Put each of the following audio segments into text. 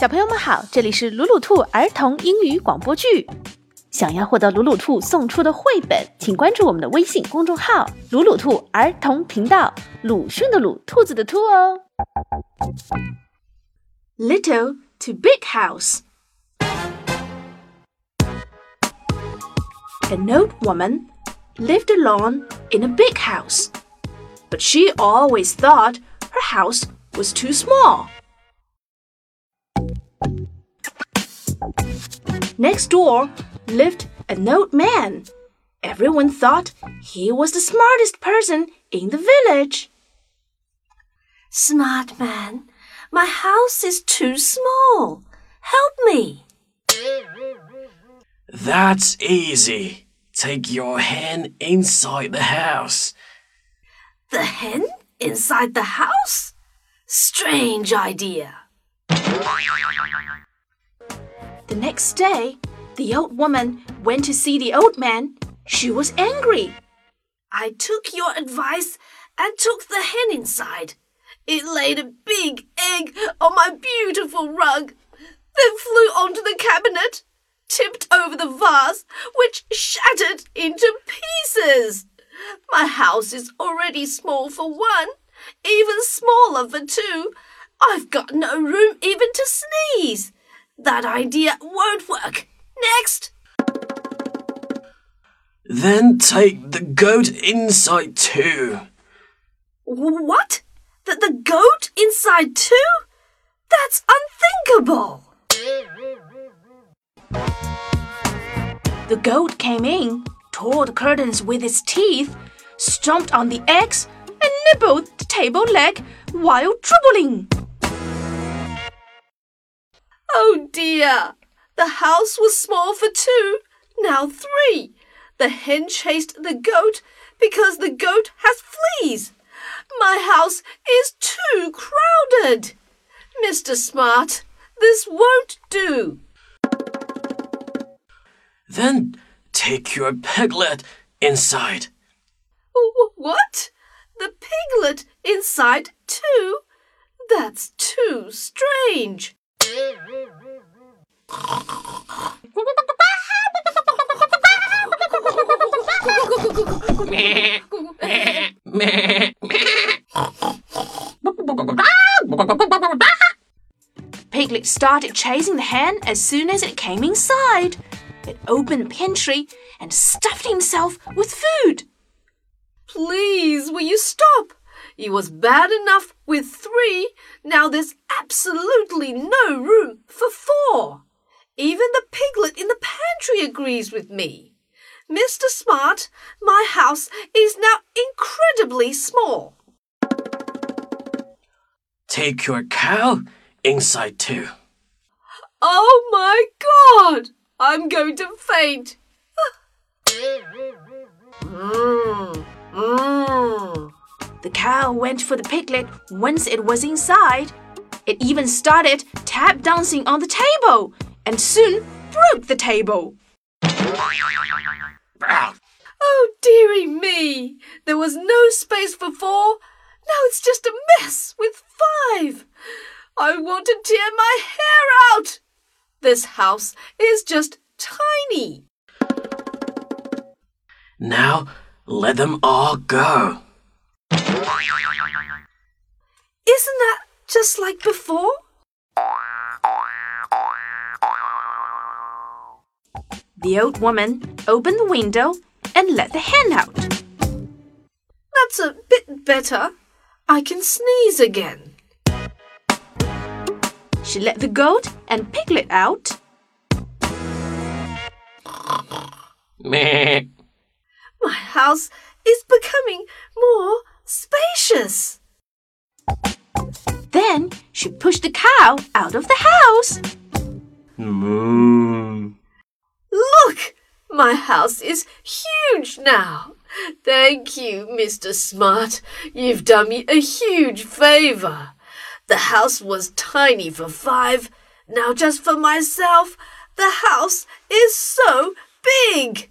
小朋友们好，这里是鲁鲁兔儿童英语广播剧。想要获得鲁鲁兔送出的绘本，请关注我们的微信公众号“鲁鲁兔儿童频道”。鲁迅的鲁，兔子的兔哦。Little to big house. An old woman lived alone in a big house, but she always thought her house was too small. Next door lived an old man. Everyone thought he was the smartest person in the village. Smart man, my house is too small. Help me. That's easy. Take your hen inside the house. The hen inside the house? Strange idea. The next day, the old woman went to see the old man. She was angry. I took your advice and took the hen inside. It laid a big egg on my beautiful rug, then flew onto the cabinet, tipped over the vase, which shattered into pieces. My house is already small for one, even smaller for two. I've got no room even to sneeze. That idea won't work. Next. Then take the goat inside too. What? The, the goat inside too? That's unthinkable. The goat came in, tore the curtains with its teeth, stomped on the eggs, and nibbled the table leg while dribbling. Oh dear! The house was small for two, now three. The hen chased the goat because the goat has fleas. My house is too crowded. Mr. Smart, this won't do. Then take your piglet inside. What? The piglet inside too? That's too strange. Piglet started chasing the hen as soon as it came inside. It opened the pantry and stuffed himself with food. Please, will you stop? It was bad enough with three. Now there's absolutely no room for four. Even the piglet in the pantry agrees with me. Mr. Smart, my house is now incredibly small. Take your cow inside too. Oh my god! I'm going to faint. mm, mm. The cow went for the piglet once it was inside. It even started tap dancing on the table and soon broke the table. Oh, dearie me! There was no space for four. Now it's just a mess with five. I want to tear my hair out. This house is just tiny. Now let them all go. Isn't that just like before? The old woman opened the window and let the hen out. That's a bit better. I can sneeze again. She let the goat and piglet out. Meh. My house is becoming more spacious. Then she pushed the cow out of the house. Moo. Look! My house is huge now. Thank you, Mr. Smart. You've done me a huge favor. The house was tiny for five. Now, just for myself, the house is so big.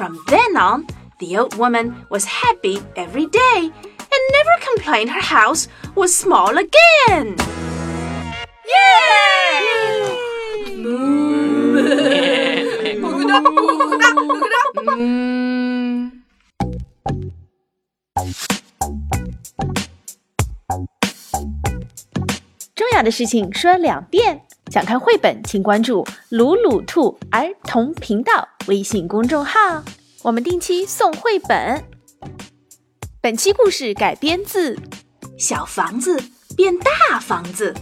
From then on, the old woman was happy every day and never complained her house was small again. Mm. 重要的事情说两遍。想看绘本，请关注“鲁鲁兔儿童频道” 微信公众号，我们定期送绘本。本期故事改编自《小房子变大房子》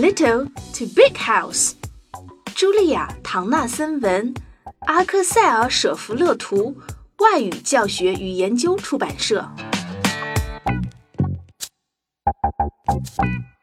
，Little to Big House，茱莉亚·唐纳森文，阿克塞尔·舍弗勒图，外语教学与研究出版社。《